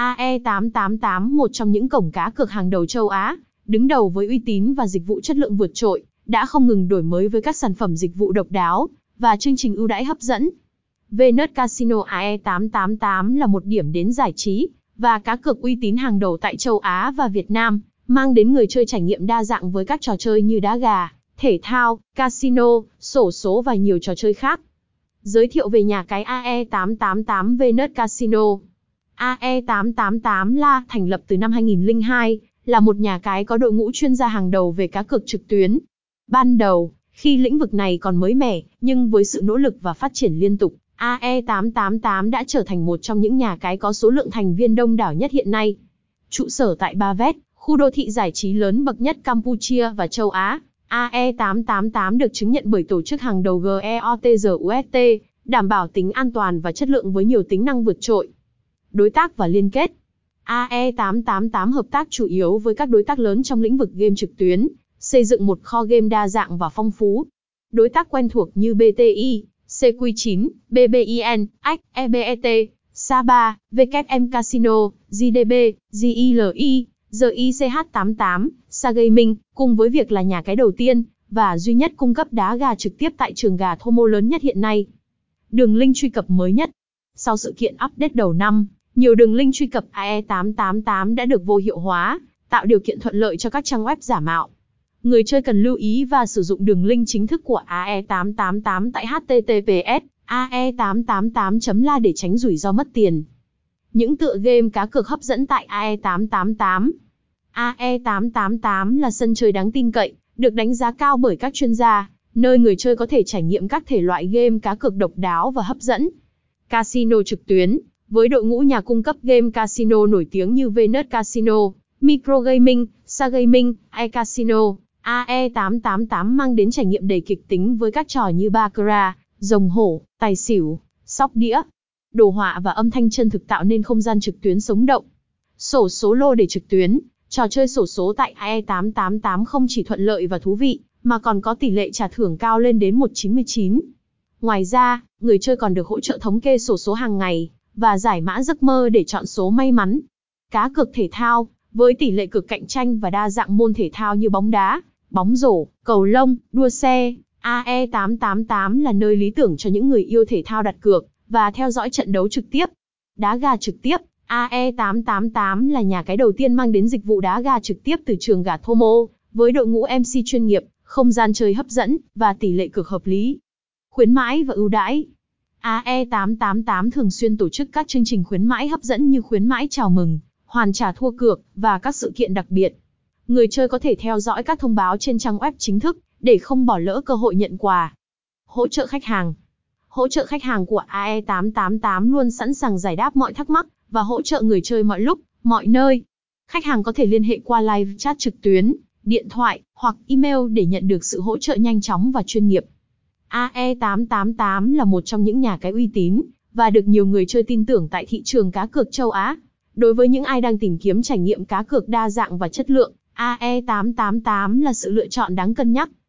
AE888 một trong những cổng cá cược hàng đầu châu Á, đứng đầu với uy tín và dịch vụ chất lượng vượt trội, đã không ngừng đổi mới với các sản phẩm dịch vụ độc đáo và chương trình ưu đãi hấp dẫn. Venus Casino AE888 là một điểm đến giải trí và cá cược uy tín hàng đầu tại châu Á và Việt Nam, mang đến người chơi trải nghiệm đa dạng với các trò chơi như đá gà, thể thao, casino, sổ số và nhiều trò chơi khác. Giới thiệu về nhà cái AE888 Venus Casino. AE888 là thành lập từ năm 2002, là một nhà cái có đội ngũ chuyên gia hàng đầu về cá cược trực tuyến. Ban đầu, khi lĩnh vực này còn mới mẻ, nhưng với sự nỗ lực và phát triển liên tục, AE888 đã trở thành một trong những nhà cái có số lượng thành viên đông đảo nhất hiện nay. Trụ sở tại Ba Vét, khu đô thị giải trí lớn bậc nhất Campuchia và châu Á, AE888 được chứng nhận bởi tổ chức hàng đầu GEOTGUST, đảm bảo tính an toàn và chất lượng với nhiều tính năng vượt trội. Đối tác và liên kết AE888 hợp tác chủ yếu với các đối tác lớn trong lĩnh vực game trực tuyến, xây dựng một kho game đa dạng và phong phú. Đối tác quen thuộc như BTI, CQ9, BBIN, ACK, EBET, Saba, WM Casino, GDB, GILI, GICH88, Sagaming, cùng với việc là nhà cái đầu tiên và duy nhất cung cấp đá gà trực tiếp tại trường gà Thomo lớn nhất hiện nay. Đường link truy cập mới nhất. Sau sự kiện update đầu năm, nhiều đường link truy cập AE888 đã được vô hiệu hóa, tạo điều kiện thuận lợi cho các trang web giả mạo. Người chơi cần lưu ý và sử dụng đường link chính thức của AE888 tại https ae888.la để tránh rủi ro mất tiền. Những tựa game cá cược hấp dẫn tại AE888 AE888 là sân chơi đáng tin cậy, được đánh giá cao bởi các chuyên gia, nơi người chơi có thể trải nghiệm các thể loại game cá cược độc đáo và hấp dẫn. Casino trực tuyến, với đội ngũ nhà cung cấp game casino nổi tiếng như Venus Casino, Micro Gaming, Sa Gaming, iCasino, AE888 mang đến trải nghiệm đầy kịch tính với các trò như Baccarat, rồng hổ, tài xỉu, sóc đĩa. Đồ họa và âm thanh chân thực tạo nên không gian trực tuyến sống động. Sổ số lô để trực tuyến, trò chơi sổ số tại AE888 không chỉ thuận lợi và thú vị, mà còn có tỷ lệ trả thưởng cao lên đến 199. Ngoài ra, người chơi còn được hỗ trợ thống kê sổ số hàng ngày, và giải mã giấc mơ để chọn số may mắn. Cá cược thể thao, với tỷ lệ cực cạnh tranh và đa dạng môn thể thao như bóng đá, bóng rổ, cầu lông, đua xe, AE888 là nơi lý tưởng cho những người yêu thể thao đặt cược và theo dõi trận đấu trực tiếp. Đá gà trực tiếp, AE888 là nhà cái đầu tiên mang đến dịch vụ đá gà trực tiếp từ trường gà Thomo, với đội ngũ MC chuyên nghiệp, không gian chơi hấp dẫn và tỷ lệ cược hợp lý. Khuyến mãi và ưu đãi AE888 thường xuyên tổ chức các chương trình khuyến mãi hấp dẫn như khuyến mãi chào mừng, hoàn trả thua cược và các sự kiện đặc biệt. Người chơi có thể theo dõi các thông báo trên trang web chính thức để không bỏ lỡ cơ hội nhận quà. Hỗ trợ khách hàng Hỗ trợ khách hàng của AE888 luôn sẵn sàng giải đáp mọi thắc mắc và hỗ trợ người chơi mọi lúc, mọi nơi. Khách hàng có thể liên hệ qua live chat trực tuyến, điện thoại hoặc email để nhận được sự hỗ trợ nhanh chóng và chuyên nghiệp. AE888 là một trong những nhà cái uy tín và được nhiều người chơi tin tưởng tại thị trường cá cược châu Á. Đối với những ai đang tìm kiếm trải nghiệm cá cược đa dạng và chất lượng, AE888 là sự lựa chọn đáng cân nhắc.